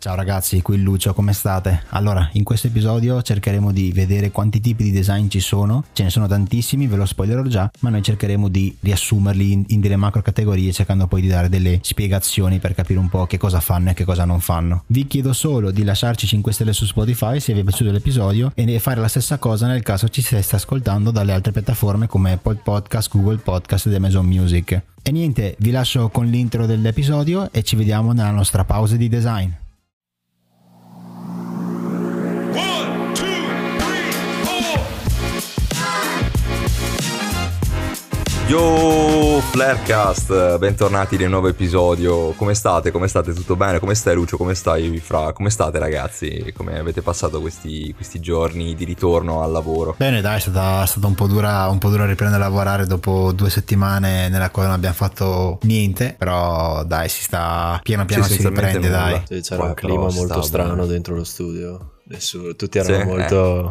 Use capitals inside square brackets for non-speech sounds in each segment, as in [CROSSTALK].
Ciao ragazzi, qui Lucio, come state? Allora, in questo episodio cercheremo di vedere quanti tipi di design ci sono, ce ne sono tantissimi, ve lo spoilerò già, ma noi cercheremo di riassumerli in, in delle macro categorie cercando poi di dare delle spiegazioni per capire un po' che cosa fanno e che cosa non fanno. Vi chiedo solo di lasciarci 5 stelle su Spotify se vi è piaciuto l'episodio e di fare la stessa cosa nel caso ci stesse ascoltando dalle altre piattaforme come Apple Podcast, Google Podcast ed Amazon Music. E niente, vi lascio con l'intro dell'episodio e ci vediamo nella nostra pausa di design. Yo Flarecast, bentornati nel nuovo episodio. Come state? Come state? Tutto bene? Come stai Lucio? Come stai Fra? Come state ragazzi? Come avete passato questi, questi giorni di ritorno al lavoro? Bene dai, è stata, è stata un, po dura, un po' dura riprendere a lavorare dopo due settimane nella quale non abbiamo fatto niente, però dai si sta piano piano sì, si riprende nulla. dai. Sì, c'era Guarda, un clima molto strano bene. dentro lo studio. Adesso tutti erano sì, molto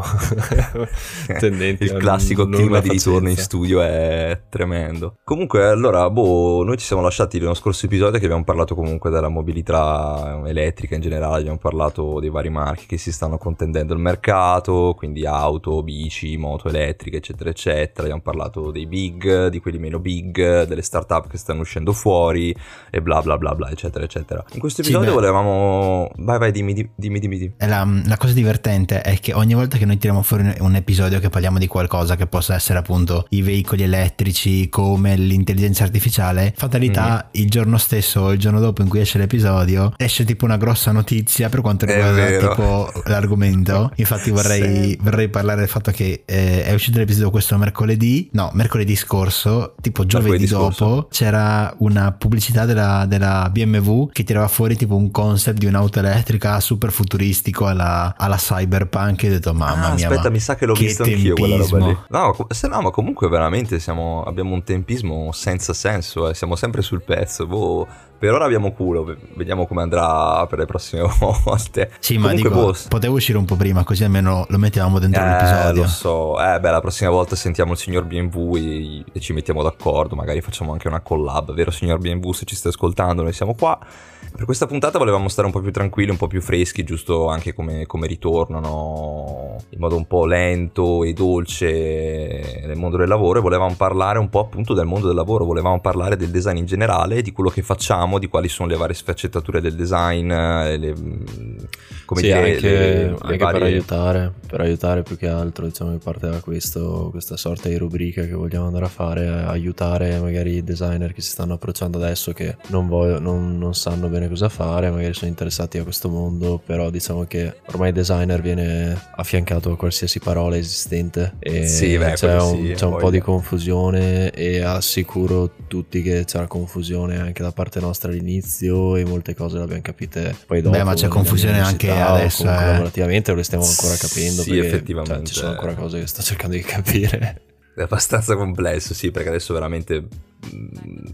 [LAUGHS] eh. tendenti. Il classico clima di ritorno in studio è tremendo. Comunque, allora, boh, noi ci siamo lasciati nello scorso episodio che abbiamo parlato comunque della mobilità elettrica in generale, abbiamo parlato dei vari marchi che si stanno contendendo il mercato, quindi auto, bici, moto elettriche, eccetera, eccetera. Abbiamo parlato dei big, di quelli meno big, delle startup che stanno uscendo fuori e bla bla bla bla, eccetera, eccetera. In questo episodio sì, volevamo... Vai, vai, dimmi, dimmi, dimmi. dimmi. È la, la cosa cosa divertente è che ogni volta che noi tiriamo fuori un episodio che parliamo di qualcosa che possa essere appunto i veicoli elettrici come l'intelligenza artificiale, fatalità mm. il giorno stesso o il giorno dopo in cui esce l'episodio esce tipo una grossa notizia per quanto riguarda tipo l'argomento. Infatti vorrei, sì. vorrei, parlare del fatto che eh, è uscito l'episodio questo mercoledì, no, mercoledì scorso, tipo giovedì dopo, scorso. c'era una pubblicità della, della BMW che tirava fuori tipo un concept di un'auto elettrica super futuristico alla, alla cyberpunk e ho detto mamma ah, mia aspetta mi sa che l'ho che visto tempismo. anch'io quella roba lì. No, se no ma comunque veramente siamo, abbiamo un tempismo senza senso eh, siamo sempre sul pezzo boh, per ora abbiamo culo vediamo come andrà per le prossime [LAUGHS] volte. Sì comunque, ma dico, boh, potevo uscire un po' prima così almeno lo mettevamo dentro eh, l'episodio. lo so. Eh beh la prossima volta sentiamo il signor BMW e, e ci mettiamo d'accordo magari facciamo anche una collab vero signor BMW se ci stai ascoltando noi siamo qua per questa puntata volevamo stare un po' più tranquilli, un po' più freschi, giusto anche come, come ritorno, no? in modo un po' lento e dolce nel mondo del lavoro e volevamo parlare un po' appunto del mondo del lavoro, volevamo parlare del design in generale, di quello che facciamo, di quali sono le varie sfaccettature del design, le, come sì, dire, anche, le, le anche varie... per aiutare, per aiutare più che altro, diciamo che parte da questo, questa sorta di rubrica che vogliamo andare a fare, aiutare magari i designer che si stanno approcciando adesso che non, voglio, non, non sanno bene cosa fare, magari sono interessati a questo mondo, però diciamo che ormai il designer viene affiancato a qualsiasi parola esistente e sì, beh, c'è, un, sì, c'è un po' di confusione e assicuro tutti che c'era confusione anche da parte nostra all'inizio e molte cose le abbiamo capite poi dopo. Beh, ma c'è confusione anche adesso. Eh. Lavorativamente lo stiamo ancora capendo. Sì, perché, effettivamente. Cioè, ci sono ancora cose che sto cercando di capire. È abbastanza complesso, sì, perché adesso veramente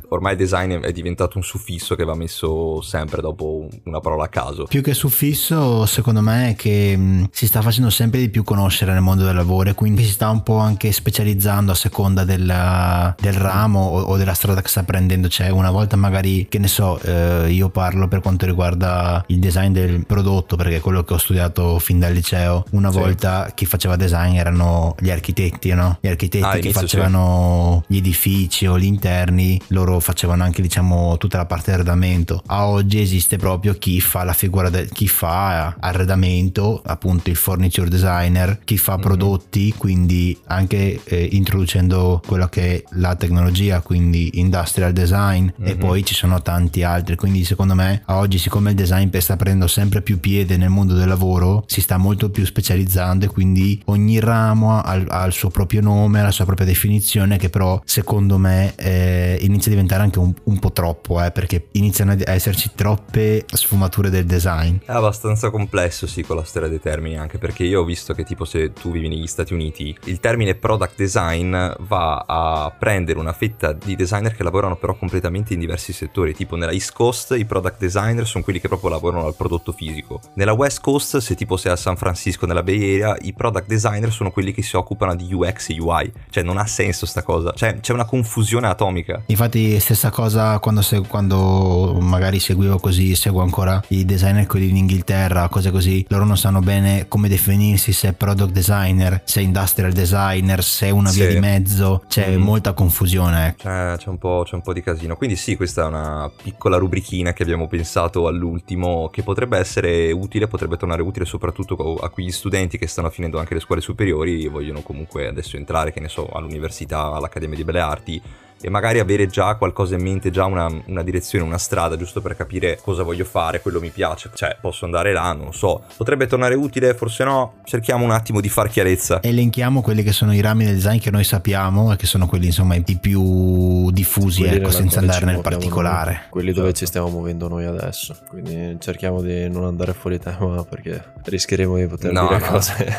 ormai il design è diventato un suffisso che va messo sempre dopo una parola a caso. Più che suffisso, secondo me, è che mm, si sta facendo sempre di più conoscere nel mondo del lavoro e quindi si sta un po' anche specializzando a seconda del, del ramo o, o, della strada che sta prendendo. Cioè, una volta magari, che ne so, eh, io parlo per quanto riguarda il design del prodotto, perché è quello che ho studiato fin dal liceo. Una sì. volta chi faceva design erano gli architetti, no? Gli architetti ah, che facevano sì. gli edifici o l'interno interni loro facevano anche diciamo tutta la parte di arredamento a oggi esiste proprio chi fa la figura del chi fa arredamento appunto il furniture designer chi fa mm-hmm. prodotti quindi anche eh, introducendo quello che è la tecnologia quindi industrial design mm-hmm. e poi ci sono tanti altri quindi secondo me a oggi siccome il design sta prendendo sempre più piede nel mondo del lavoro si sta molto più specializzando e quindi ogni ramo ha, ha il suo proprio nome ha la sua propria definizione che però secondo me eh, eh, inizia a diventare anche un, un po' troppo, eh, perché iniziano a esserci troppe sfumature del design. È abbastanza complesso, sì, con la storia dei termini, anche perché io ho visto che tipo se tu vivi negli Stati Uniti, il termine product design va a prendere una fetta di designer che lavorano però completamente in diversi settori, tipo nella East Coast i product designer sono quelli che proprio lavorano al prodotto fisico. Nella West Coast, se tipo sei a San Francisco, nella Bay Area, i product designer sono quelli che si occupano di UX e UI, cioè non ha senso sta cosa, cioè c'è una confusione atomica economica. Infatti stessa cosa quando, se, quando magari seguivo così, seguo ancora i designer quelli in Inghilterra, cose così, loro non sanno bene come definirsi se è product designer, se è industrial designer, se una via sì. di mezzo, c'è mm. molta confusione. C'è, c'è, un c'è un po' di casino, quindi sì, questa è una piccola rubrichina che abbiamo pensato all'ultimo che potrebbe essere utile, potrebbe tornare utile soprattutto a quegli studenti che stanno finendo anche le scuole superiori e vogliono comunque adesso entrare, che ne so, all'università, all'Accademia di Belle Arti e magari avere già qualcosa in mente, già una, una, direzione, una strada, giusto per capire cosa voglio fare, quello mi piace, cioè posso andare là, non lo so, potrebbe tornare utile, forse no, cerchiamo un attimo di far chiarezza. Elenchiamo quelli che sono i rami del design che noi sappiamo e che sono quelli insomma i più diffusi, quelli ecco, senza andare nel particolare. Noi, quelli certo. dove ci stiamo muovendo noi adesso, quindi cerchiamo di non andare fuori tema perché rischieremo di poter no, dire no. cose.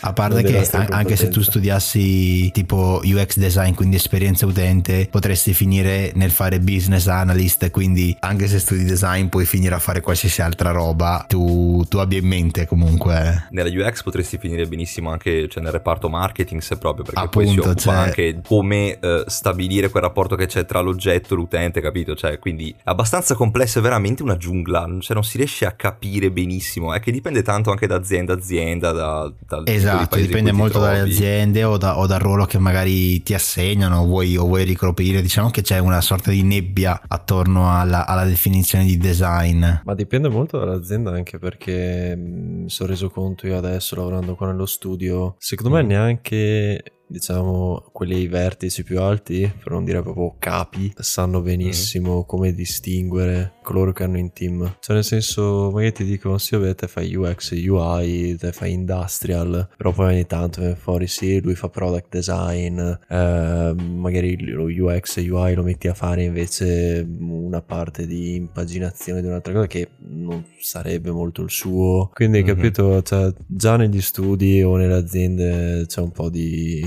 A parte che anche se tu studiassi tipo UX design, quindi esperienza utente, probabilmente potresti finire nel fare business analyst, quindi anche se studi design puoi finire a fare qualsiasi altra roba tu, tu abbia in mente comunque. Nella UX potresti finire benissimo anche cioè, nel reparto marketing se proprio, perché Appunto, poi si occupa cioè... anche come uh, stabilire quel rapporto che c'è tra l'oggetto e l'utente, capito? Cioè, quindi è abbastanza complesso, è veramente una giungla, cioè non si riesce a capire benissimo, è che dipende tanto anche da azienda a azienda, da, dal Esatto, dipende molto dalle aziende o, da, o, dal ruolo che magari ti assegnano, vuoi, o vuoi ricoprire, diciamo che c'è una sorta di nebbia attorno alla, alla definizione di design. Ma dipende molto dall'azienda anche perché mi sono reso conto io adesso lavorando qua nello studio, secondo me neanche diciamo, quelli ai vertici più alti, per non dire proprio capi, sanno benissimo mm. come distinguere coloro che hanno in team. Cioè, nel senso, magari ti dicono, sì, vabbè, te fai UX, UI, te fai industrial, però poi ogni tanto viene fuori, sì, lui fa product design, eh, magari lo UX e UI lo metti a fare invece una parte di impaginazione di un'altra cosa che non sarebbe molto il suo. Quindi, mm-hmm. capito, cioè, già negli studi o nelle aziende c'è un po' di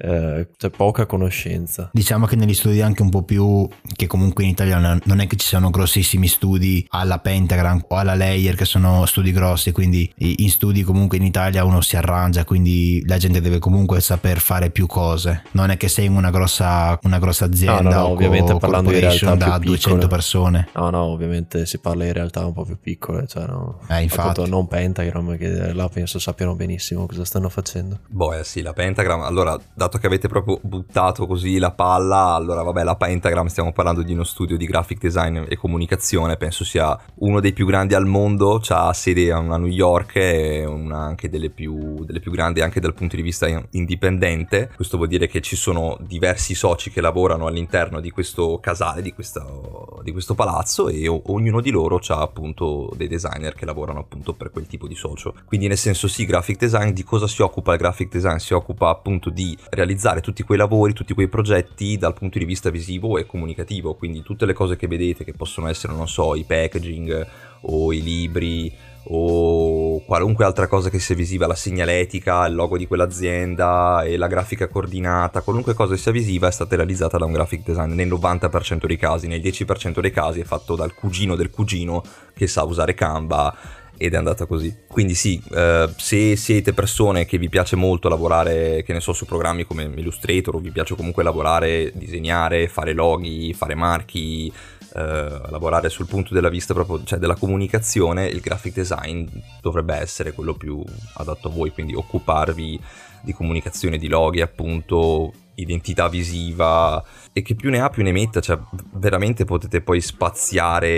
eh, c'è poca conoscenza. Diciamo che negli studi anche un po' più, che comunque in Italia non è che ci siano grossissimi studi alla Pentagram o alla Layer che sono studi grossi, quindi in studi comunque in Italia uno si arrangia, quindi la gente deve comunque saper fare più cose. Non è che sei in una grossa, una grossa azienda no, no, no, o ovviamente parlando di realtà da 200 persone. No, no, ovviamente si parla di realtà un po' più piccole, cioè no, eh, infatti. Appunto, non Pentagram che là penso sappiano benissimo cosa stanno facendo. Boh, eh sì, la Pentagram, allora allora, dato che avete proprio buttato così la palla, allora vabbè, la Pentagram stiamo parlando di uno studio di graphic design e comunicazione, penso sia uno dei più grandi al mondo, ha sede a New York e una anche delle più, delle più grandi anche dal punto di vista indipendente. Questo vuol dire che ci sono diversi soci che lavorano all'interno di questo casale, di, questo, di questo palazzo e ognuno di loro ha appunto dei designer che lavorano appunto per quel tipo di socio. Quindi nel senso sì, graphic design, di cosa si occupa il graphic design? Si occupa appunto di realizzare tutti quei lavori, tutti quei progetti dal punto di vista visivo e comunicativo, quindi tutte le cose che vedete che possono essere, non so, i packaging o i libri o qualunque altra cosa che sia visiva, la segnaletica, il logo di quell'azienda e la grafica coordinata, qualunque cosa sia visiva è stata realizzata da un graphic designer. Nel 90% dei casi, nel 10% dei casi è fatto dal cugino del cugino che sa usare Canva ed è andata così. Quindi sì, eh, se siete persone che vi piace molto lavorare, che ne so, su programmi come Illustrator o vi piace comunque lavorare, disegnare, fare loghi, fare marchi, eh, lavorare sul punto della vista proprio, cioè della comunicazione, il graphic design dovrebbe essere quello più adatto a voi, quindi occuparvi di comunicazione, di loghi appunto, identità visiva e che più ne ha più ne metta, cioè veramente potete poi spaziare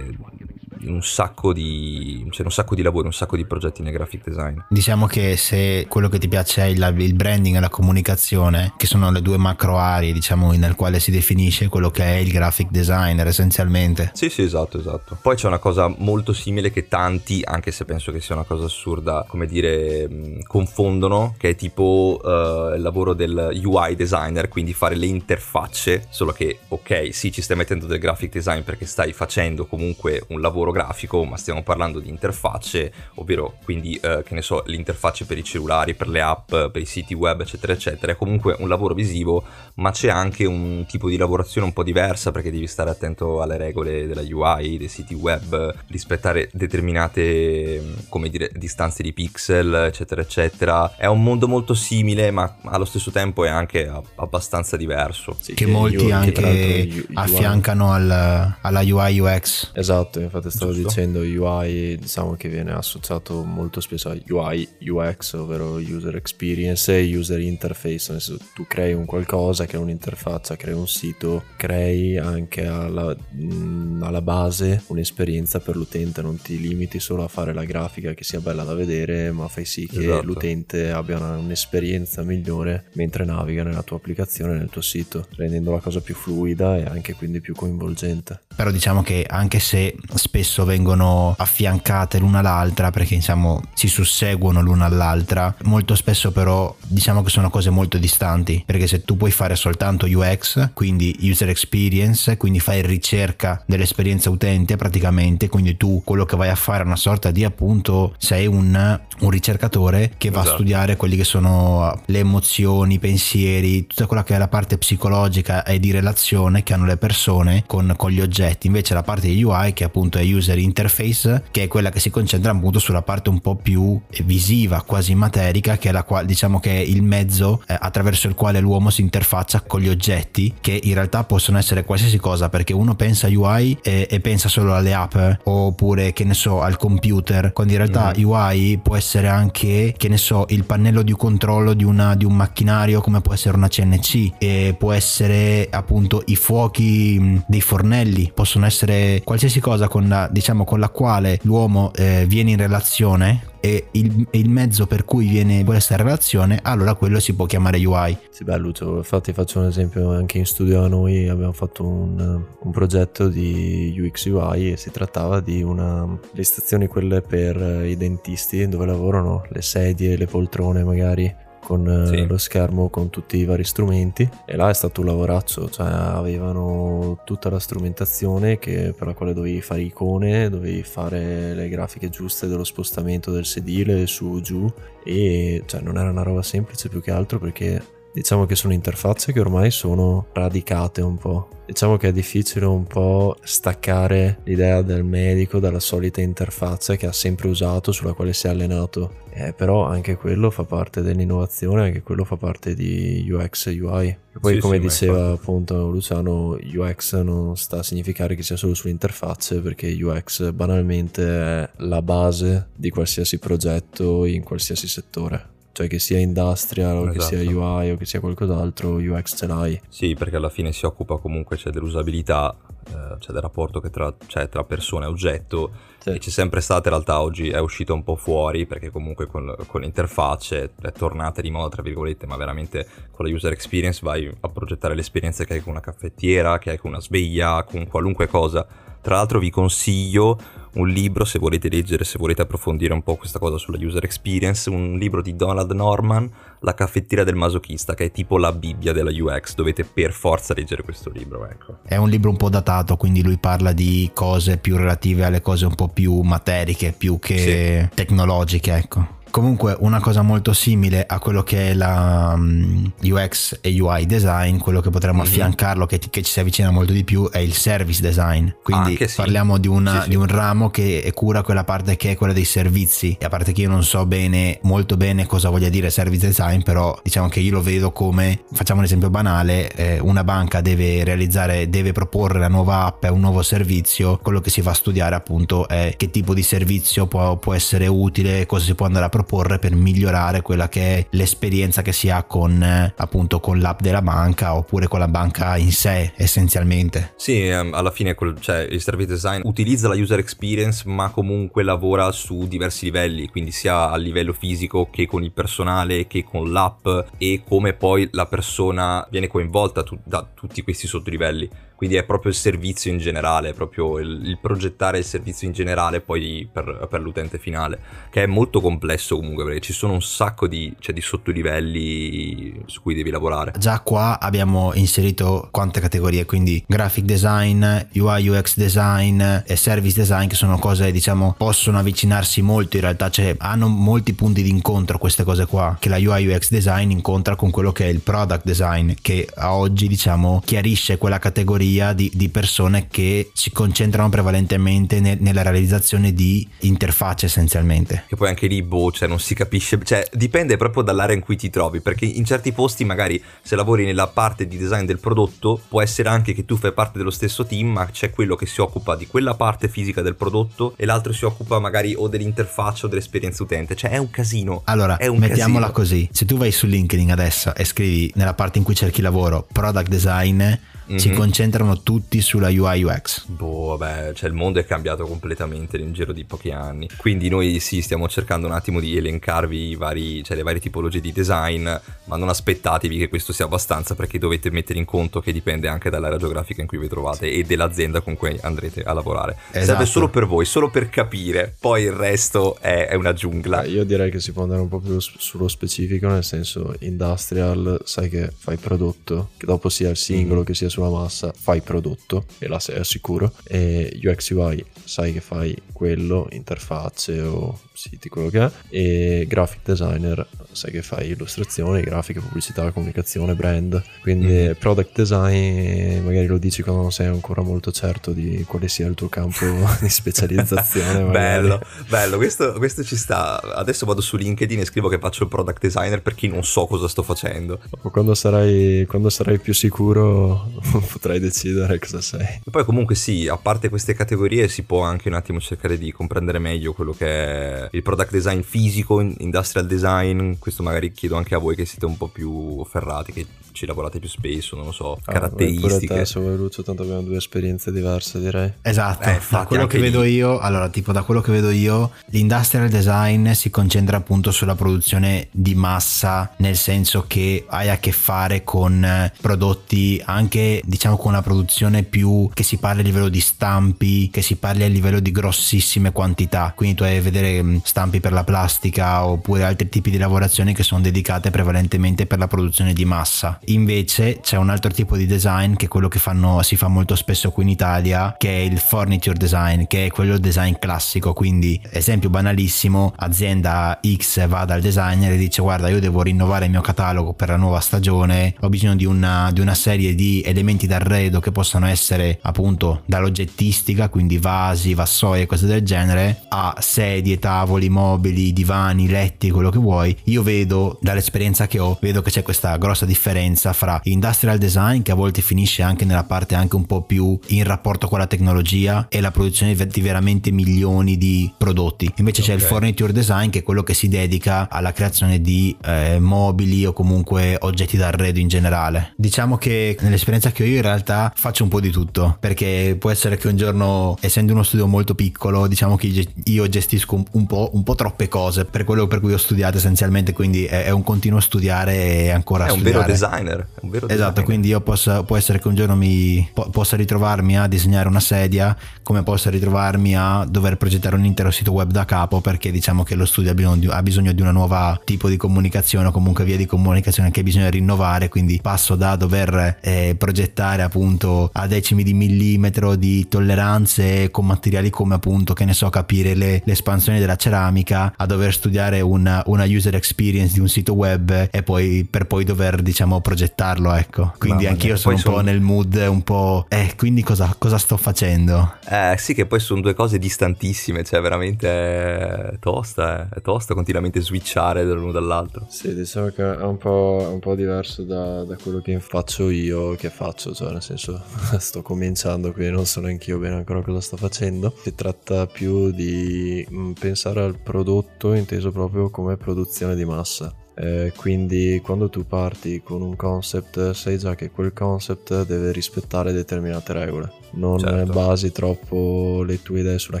un sacco di cioè un sacco di lavori, un sacco di progetti nel graphic design. Diciamo che se quello che ti piace è il, il branding e la comunicazione, che sono le due macro aree, diciamo, nel quale si definisce quello che è il graphic designer essenzialmente. Sì, sì, esatto, esatto. Poi c'è una cosa molto simile che tanti, anche se penso che sia una cosa assurda, come dire, confondono, che è tipo uh, il lavoro del UI designer, quindi fare le interfacce, solo che ok, sì, ci stai mettendo del graphic design perché stai facendo comunque un lavoro grafico ma stiamo parlando di interfacce, ovvero quindi eh, che ne so, le interfacce per i cellulari, per le app, per i siti web, eccetera, eccetera. È comunque un lavoro visivo, ma c'è anche un tipo di lavorazione un po' diversa perché devi stare attento alle regole della UI, dei siti web, rispettare determinate, come dire, distanze di pixel, eccetera, eccetera. È un mondo molto simile, ma allo stesso tempo è anche abbastanza diverso. Sì, che, molti io, anche affiancano al, alla UI UX. Esatto, infatti stavo Giusto. dicendo UI, diciamo che viene associato molto spesso a UI UX, ovvero user experience e user interface, nel senso tu crei un qualcosa che è un'interfaccia, crei un sito, crei anche alla, mm, alla base un'esperienza per l'utente, non ti limiti solo a fare la grafica che sia bella da vedere, ma fai sì che esatto. l'utente abbia una, un'esperienza migliore mentre naviga nella tua applicazione, nel tuo sito, rendendo la cosa più fluida e anche quindi più coinvolgente. Però diciamo che anche se spesso vengono affiancate l'una all'altra perché diciamo si susseguono l'una all'altra, molto spesso però diciamo che sono cose molto distanti perché se tu puoi fare soltanto UX, quindi user experience, quindi fai ricerca dell'esperienza utente praticamente, quindi tu quello che vai a fare è una sorta di appunto sei un, un ricercatore che va esatto. a studiare quelli che sono le emozioni, i pensieri, tutta quella che è la parte psicologica e di relazione che hanno le persone con, con gli oggetti, invece la parte di UI che appunto è user interface che è quella che si concentra appunto sulla parte un po' più visiva, quasi materica, che è la quale diciamo che è il mezzo eh, attraverso il quale l'uomo si interfaccia con gli oggetti, che in realtà possono essere qualsiasi cosa, perché uno pensa UI e, e pensa solo alle app, oppure che ne so, al computer, quando in realtà mm. UI può essere anche, che ne so, il pannello di controllo di, una, di un macchinario come può essere una CNC, e può essere appunto i fuochi dei fornelli, possono essere qualsiasi cosa con la, diciamo, con la quale l'uomo eh, viene in relazione e il, il, mezzo per cui viene questa relazione, allora quello si può chiamare UI. Sì, beh, Lucio, infatti faccio un esempio, anche in studio a noi abbiamo fatto un, un progetto di UX UI e si trattava di una, le stazioni quelle per i dentisti dove lavorano, le sedie, le poltrone magari con eh, sì. lo schermo con tutti i vari strumenti e là è stato un lavoraccio, cioè avevano tutta la strumentazione che, per la quale dovevi fare icone, dovevi fare le grafiche giuste dello spostamento del sedile su giù e cioè non era una roba semplice più che altro perché diciamo che sono interfacce che ormai sono radicate un po'. Diciamo che è difficile un po' staccare l'idea del medico dalla solita interfaccia che ha sempre usato, sulla quale si è allenato. Eh, però anche quello fa parte dell'innovazione, anche quello fa parte di UX e UI. E poi sì, come sì, diceva appunto Luciano, UX non sta a significare che sia solo sulle interfacce, perché UX banalmente è la base di qualsiasi progetto in qualsiasi settore cioè che sia industrial o esatto. che sia esatto. UI o che sia qualcos'altro, UX ce l'hai. Sì, perché alla fine si occupa comunque c'è dell'usabilità, eh, c'è del rapporto che tra, c'è tra persona e oggetto sì. e c'è sempre stata in realtà oggi è uscito un po' fuori perché comunque con, con l'interfacce è tornata di moda tra virgolette ma veramente con la user experience vai a progettare l'esperienza che hai con una caffettiera, che hai con una sveglia, con qualunque cosa. Tra l'altro vi consiglio un libro se volete leggere, se volete approfondire un po' questa cosa sulla user experience, un libro di Donald Norman, La caffettiera del masochista, che è tipo la Bibbia della UX, dovete per forza leggere questo libro, ecco. È un libro un po' datato, quindi lui parla di cose più relative alle cose un po' più materiche, più che sì. tecnologiche, ecco. Comunque una cosa molto simile a quello che è la um, mm, UX e UI design, quello che potremmo mm-hmm. affiancarlo che, che, ci si avvicina molto di più è il service design. Quindi sì. parliamo di, una, sì, di, un ramo che cura quella parte che è quella dei servizi. E a parte che io non so bene, molto bene cosa voglia dire service design, però diciamo che io lo vedo come, facciamo un esempio banale, eh, una banca deve realizzare, deve proporre la nuova app, un nuovo servizio, quello che si va a studiare appunto è che tipo di servizio può, può essere utile, cosa si può andare a proporre proporre per migliorare quella che è l'esperienza che si ha con appunto con l'app della banca oppure con la banca in sé essenzialmente. Sì, ehm, alla fine cioè, il service design utilizza la user experience ma comunque lavora su diversi livelli, quindi sia a livello fisico che con il personale che con l'app e come poi la persona viene coinvolta tu- da tutti questi sottolivelli quindi è proprio il servizio in generale, proprio il, il progettare il servizio in generale poi per, per, l'utente finale, che è molto complesso comunque perché ci sono un sacco di, cioè, di sottolivelli su cui devi lavorare. Già qua abbiamo inserito quante categorie, quindi graphic design, UI UX design e service design che sono cose diciamo possono avvicinarsi molto in realtà, cioè hanno molti punti di incontro queste cose qua, che la UI UX design incontra con quello che è il product design, che a oggi diciamo chiarisce quella categoria di, di persone che si concentrano prevalentemente ne, nella realizzazione di interfacce essenzialmente. Che poi anche lì, boh, cioè non si capisce, cioè dipende proprio dall'area in cui ti trovi, perché in certi posti magari se lavori nella parte di design del prodotto può essere anche che tu fai parte dello stesso team, ma c'è quello che si occupa di quella parte fisica del prodotto e l'altro si occupa magari o dell'interfaccia o dell'esperienza utente, cioè è un casino. Allora, un mettiamola casino. così, se tu vai su LinkedIn adesso e scrivi nella parte in cui cerchi lavoro product design mm-hmm. si concentrano tutti sulla UI UX. Boh, vabbè, cioè il mondo è cambiato completamente nel giro di pochi anni. Quindi noi sì, stiamo cercando un attimo di elencarvi vari, cioè le varie tipologie di design, ma non aspettatevi che questo sia abbastanza perché dovete mettere in conto che dipende anche dall'area geografica in cui vi trovate e dell'azienda con cui andrete a lavorare. Esatto. Serve solo per voi, solo per capire, poi il resto è, è una giungla. Eh, io direi che si può andare un po' più sullo specifico, nel senso industrial, sai che fai prodotto, che dopo sia il singolo, mm. che sia sulla massa, fai prodotto e la sei sicuro. E UX UI sai che fai quello, interfacce o siti, quello che è. E graphic designer sai che fai illustrazioni, grafiche, pubblicità, comunicazione, brand. Quindi mm. product design magari lo dici quando non sei ancora molto certo di quale sia il tuo campo [LAUGHS] di specializzazione. [LAUGHS] bello, bello, questo, questo, ci sta. Adesso vado su LinkedIn e scrivo che faccio il product designer perché non so cosa sto facendo. Quando sarai, quando sarai più sicuro [LAUGHS] potrai decidere cosa sei. E poi comunque sì, a parte queste categorie si può anche un attimo cercare di comprendere meglio quello che è il product design fisico, industrial design, questo magari chiedo anche a voi che siete un po' più ferrati, che ci lavorate più spesso, non lo so, ah, caratteristiche. Pure te, se vuoi Lucio, tanto abbiamo due esperienze diverse direi. Esatto, eh, da quello che lì. vedo io, allora tipo da quello che vedo io, l'industrial design si concentra appunto sulla produzione di massa, nel senso che hai a che fare con prodotti anche diciamo con una produzione più che si parli a livello di stampi, che si parli a livello di grossissime quantità, quindi tu hai a vedere mm, stampi per la plastica oppure altri tipi di lavorazioni che sono dedicate prevalentemente per la produzione di massa Invece c'è un altro tipo di design che è quello che fanno, si fa molto spesso qui in Italia, che è il furniture design, che è quello design classico. Quindi, esempio banalissimo, azienda X va dal designer e dice guarda io devo rinnovare il mio catalogo per la nuova stagione, ho bisogno di una, di una serie di elementi d'arredo che possano essere appunto dall'oggettistica, quindi vasi, vassoi e cose del genere, a sedie, tavoli, mobili, divani, letti, quello che vuoi. Io vedo dall'esperienza che ho, vedo che c'è questa grossa differenza differenza fra industrial design che a volte finisce anche nella parte anche un po' più in rapporto con la tecnologia e la produzione di veramente milioni di prodotti. Invece okay. c'è il furniture design che è quello che si dedica alla creazione di eh, mobili o comunque oggetti d'arredo in generale. Diciamo che nell'esperienza che ho io in realtà faccio un po' di tutto perché può essere che un giorno essendo uno studio molto piccolo diciamo che io gestisco un po', un po troppe cose per quello per cui ho studiato essenzialmente quindi è, è un continuo studiare e ancora è studiare. un vero design designer. Esatto, designer. quindi io possa, può essere che un giorno mi po- possa ritrovarmi a disegnare una sedia, come possa ritrovarmi a dover progettare un intero sito web da capo, perché diciamo che lo studio ha bisogno di, ha bisogno di una nuova tipo di comunicazione o comunque via di comunicazione che bisogna rinnovare, quindi passo da dover eh, progettare appunto a decimi di millimetro di tolleranze con materiali come appunto, che ne so, capire le, le espansioni della ceramica, a dover studiare una, una user experience di un sito web e poi per poi dover diciamo progettare progettarlo, ecco. Quindi Mamma anch'io sono un sono... po' nel mood, un po'... Eh, quindi cosa, cosa sto facendo? Eh, sì, che poi sono due cose distantissime, cioè veramente è tosta, è tosta continuamente switchare dall'uno dall'altro. Sì, diciamo che è un po', un po diverso da, da, quello che faccio io, che faccio, cioè nel senso [LAUGHS] sto cominciando, quindi non so neanche io bene ancora cosa sto facendo. Si tratta più di mm, pensare al prodotto inteso proprio come produzione di massa eh, quindi quando tu parti con un concept sai già che quel concept deve rispettare determinate regole non certo. basi troppo le tue idee sulla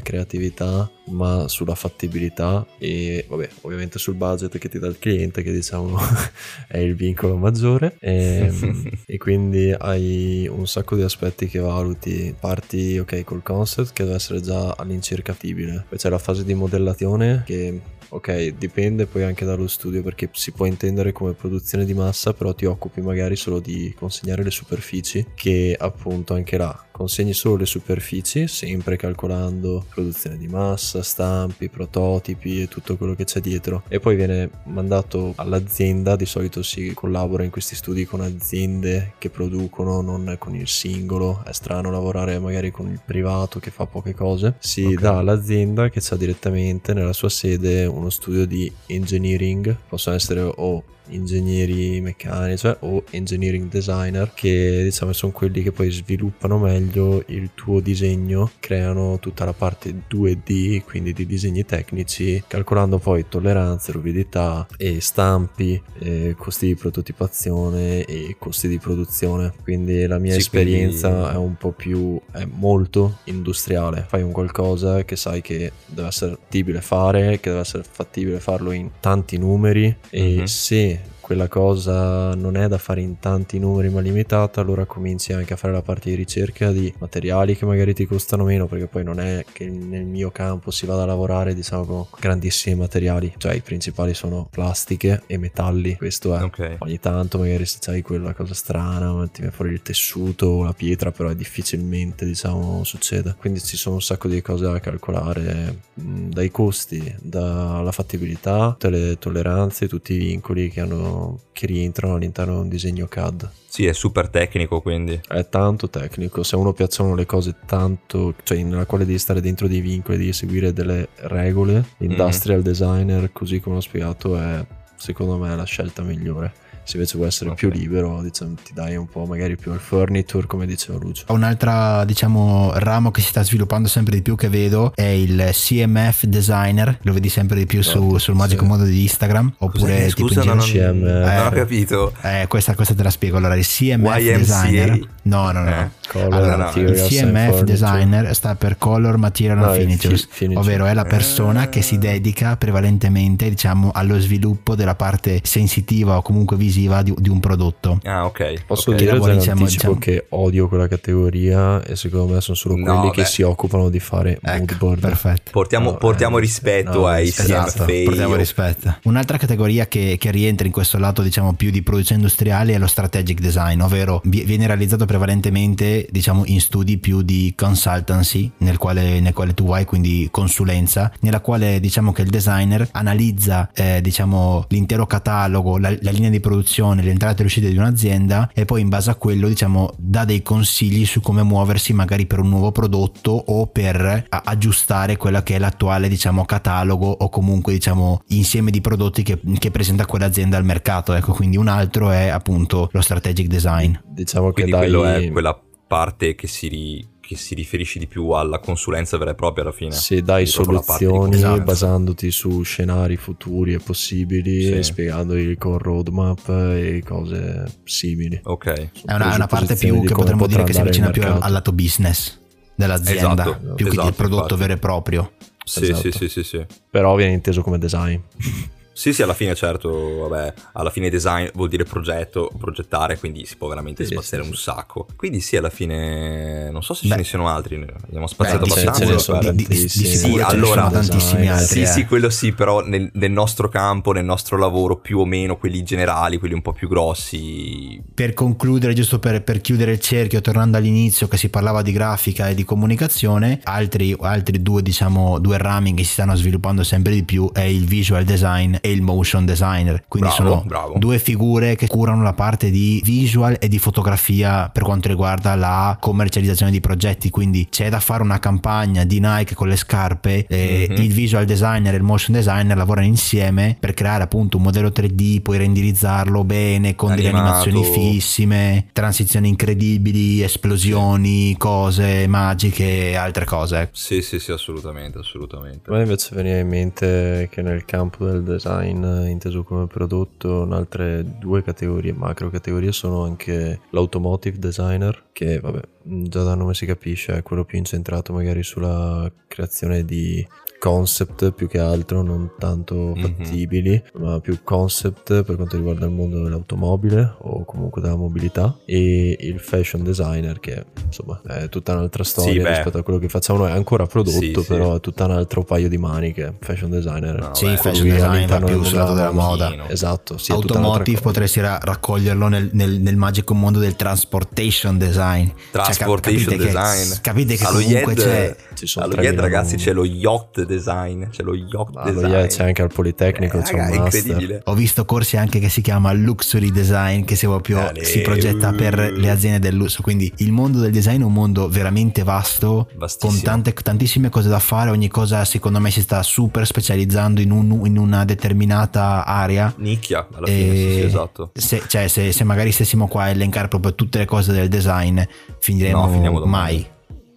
creatività, ma sulla fattibilità e vabbè, ovviamente sul budget che ti dà il cliente, che diciamo [LAUGHS] è il vincolo maggiore. E, ehm, [LAUGHS] e, quindi hai un sacco di aspetti che valuti. Parti ok col concept che deve essere già all'incirca fattibile. Poi c'è la fase di modellazione che Ok, dipende poi anche dallo studio perché si può intendere come produzione di massa, però ti occupi magari solo di consegnare le superfici, che appunto anche là consegni solo le superfici, sempre calcolando produzione di massa, stampi, prototipi e tutto quello che c'è dietro. E poi viene mandato all'azienda, di solito si collabora in questi studi con aziende che producono, non con il singolo, è strano lavorare magari con il privato che fa poche cose. Si okay. dà all'azienda che ha direttamente nella sua sede uno studio di engineering, possono essere o ingegneri meccanici o engineering designer che diciamo sono quelli che poi sviluppano meglio il tuo disegno creano tutta la parte 2D quindi di disegni tecnici calcolando poi tolleranze ruvidità e stampi e costi di prototipazione e costi di produzione quindi la mia sì, esperienza quindi... è un po' più è molto industriale fai un qualcosa che sai che deve essere fattibile fare che deve essere fattibile farlo in tanti numeri e mm-hmm. se quella cosa non è da fare in tanti numeri ma limitata, allora cominci anche a fare la parte di ricerca di materiali che magari ti costano meno, perché poi non è che nel mio campo si vada a lavorare diciamo con grandissimi materiali, cioè i principali sono plastiche e metalli, questo è. Okay. Ogni tanto magari se c'hai quella cosa strana, ti viene fuori il tessuto o la pietra, però difficilmente diciamo succede. Quindi ci sono un sacco di cose da calcolare, dai costi, dalla fattibilità, tutte le tolleranze, tutti i vincoli che hanno che rientrano all'interno di un disegno CAD. Sì, è super tecnico quindi. È tanto tecnico, se a uno piacciono le cose tanto, cioè nella quale devi stare dentro dei vincoli, devi seguire delle regole, l'industrial mm. designer, così come ho spiegato, è secondo me la scelta migliore se invece vuoi essere okay. più libero diciamo, ti dai un po' magari più al furniture come diceva Lucio un'altra diciamo ramo che si sta sviluppando sempre di più che vedo è il CMF designer lo vedi sempre di più su, oh, sul magico sì. modo di Instagram oppure Cos'è? tipo Scusa, non, CM... non, eh, ho capito eh, questa, questa, te la spiego allora il CMF YMCA. designer no no no, eh. allora, no. il CMF designer sta per Color Material no, Finitures ovvero è la persona eh. che si dedica prevalentemente diciamo allo sviluppo della parte sensitiva o comunque visiva televisiva di, di un prodotto. Ah, ok. Posso okay. dire già diciamo, diciamo... che odio quella categoria e secondo me sono solo no, quelli beh. che si occupano di fare ecco, moodboard. Perfetto. Portiamo, no, portiamo eh, rispetto no, ai esatto, portiamo rispetto. Un'altra categoria che, che, rientra in questo lato, diciamo, più di produzione industriale è lo strategic design, ovvero viene realizzato prevalentemente, diciamo, in studi più di consultancy, nel quale, nel quale tu vai, quindi consulenza, nella quale diciamo che il designer analizza, eh, diciamo, l'intero catalogo, la, la linea di produzione produzione, le entrate e le uscite di un'azienda e poi in base a quello diciamo dà dei consigli su come muoversi magari per un nuovo prodotto o per aggiustare quella che è l'attuale diciamo catalogo o comunque diciamo insieme di prodotti che, che presenta quell'azienda al mercato. Ecco quindi un altro è appunto lo strategic design. Diciamo che dai... quello è quella parte che si ri che si riferisce di più alla consulenza vera e propria alla fine. Sì, dai soluzioni esatto. basandoti su scenari futuri e possibili sì. e spiegandoli con roadmap e cose simili. Ok. È una, una parte più che potremmo dire che si avvicina più al lato business dell'azienda, esatto, più esatto, che il esatto, prodotto infatti. vero e proprio. Sì, esatto. sì, sì, sì, sì. Però viene inteso come design. [LAUGHS] Sì, sì, alla fine certo, vabbè, alla fine design vuol dire progetto, progettare, quindi si può veramente sì, spaziare sì, un sì. sacco. Quindi sì, alla fine non so se Beh. ce ne siano altri, abbiamo spaziato Beh, abbastanza. Ce ne sono tantissimi. Sì, allora, tantissimi altri. Sì, eh. sì, quello sì, però nel, nel, nostro campo, nel nostro lavoro, più o meno quelli generali, quelli un po' più grossi. Per concludere, giusto per, per chiudere il cerchio, tornando all'inizio che si parlava di grafica e di comunicazione, altri, altri due, diciamo, due rami che si stanno sviluppando sempre di più è il visual design e il motion designer. Quindi bravo, sono bravo. due figure che curano la parte di visual e di fotografia per quanto riguarda la commercializzazione di progetti. Quindi c'è da fare una campagna di Nike con le scarpe, e mm-hmm. il visual designer e il motion designer lavorano insieme per creare appunto un modello 3D, poi renderizzarlo bene con Animato. delle animazioni fissime, transizioni incredibili, esplosioni, sì. cose magiche e altre cose. Sì, sì, sì, assolutamente, assolutamente. A me invece veniva in mente che nel campo del design design inteso come prodotto, altre due categorie, macro categorie, sono anche l'automotive designer, che vabbè, già dal nome si capisce, è quello più incentrato magari sulla creazione di concept più che altro, non tanto mhm. fattibili, mm-hmm. ma più concept per quanto riguarda il mondo dell'automobile o comunque della mobilità e il fashion designer che insomma è tutta un'altra storia sì, rispetto a quello che facciamo noi, è ancora prodotto sì, però sì. è tutta un altro paio di maniche, fashion designer. No, sì, beh, fashion designer più sul lato della moda. Esatto, sì, Automotive potresti ra- raccoglierlo nel, nel, nel, magico mondo del transportation design. Transportation cioè, capite design. Che, capite che Allo comunque c'è... Ci sono Allo Yed ragazzi c'è lo yacht design, c'è lo yacht Ma design. C'è anche al Politecnico, eh, c'è raga, un incredibile. Ho visto corsi anche che si chiama luxury design, che si, proprio, Dale. si progetta per le aziende del lusso. Quindi il mondo del design è un mondo veramente vasto, con tante, tantissime cose da fare. Ogni cosa secondo me si sta super specializzando in, un, in una determinata area. Nicchia, alla fine, sì, sì, esatto. Se, cioè, se, se, magari stessimo qua a elencare proprio tutte le cose del design, finiremo no, mai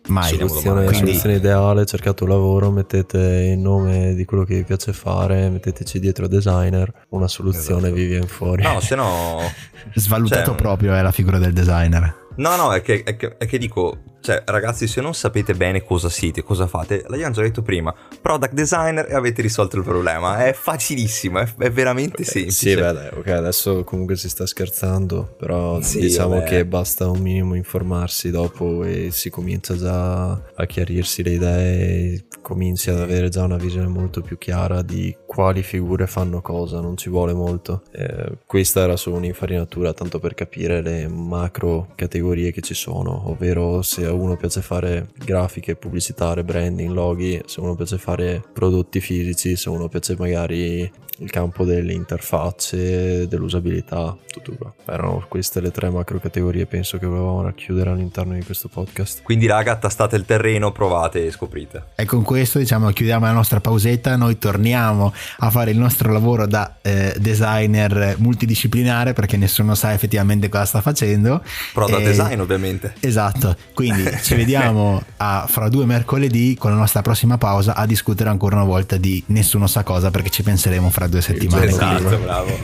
mai. Soluzione, Quindi... soluzione ideale, cercate un lavoro, mettete il nome di quello che vi piace fare, metteteci dietro designer, una soluzione esatto. vi viene fuori. No, se no... [LAUGHS] Svalutato cioè... proprio è la figura del designer. No, no, è che, è, che, è che, dico, cioè, ragazzi, se non sapete bene cosa siete, cosa fate, l'abbiamo già detto prima, product designer e avete risolto il problema. È facilissimo, è, è veramente okay, semplice. Sì, beh, ok, adesso comunque si sta scherzando, però sì, diciamo vabbè. che basta un minimo informarsi dopo e si comincia già a chiarirsi le idee, cominci ad avere già una visione molto più chiara di quali figure fanno cosa, non ci vuole molto. Eh, questa era solo un'infarinatura, tanto per capire le macro categorie che ci sono, ovvero se uno piace fare grafiche, pubblicitarie, branding, loghi, se uno piace fare prodotti fisici, se uno piace magari il campo delle interfacce, dell'usabilità, tutto qua. Erano queste le tre macro categorie penso che volevamo racchiudere all'interno di questo podcast. Quindi raga, tastate il terreno, provate e scoprite. E con questo diciamo chiudiamo la nostra pausetta, noi torniamo a fare il nostro lavoro da eh, designer multidisciplinare perché nessuno sa effettivamente cosa sta facendo. Product e... design ovviamente. Esatto, quindi [LAUGHS] ci vediamo a, fra due mercoledì con la nostra prossima pausa a discutere ancora una volta di nessuno sa cosa perché ci penseremo fra due settimane. Esatto, bravo.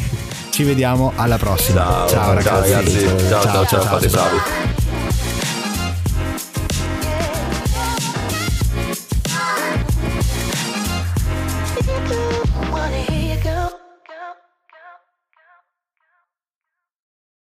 Ci vediamo alla prossima. Ciao, ciao ragazzi. Ciao, ragazzi. ciao, ciao, ciao, ciao fate bravi.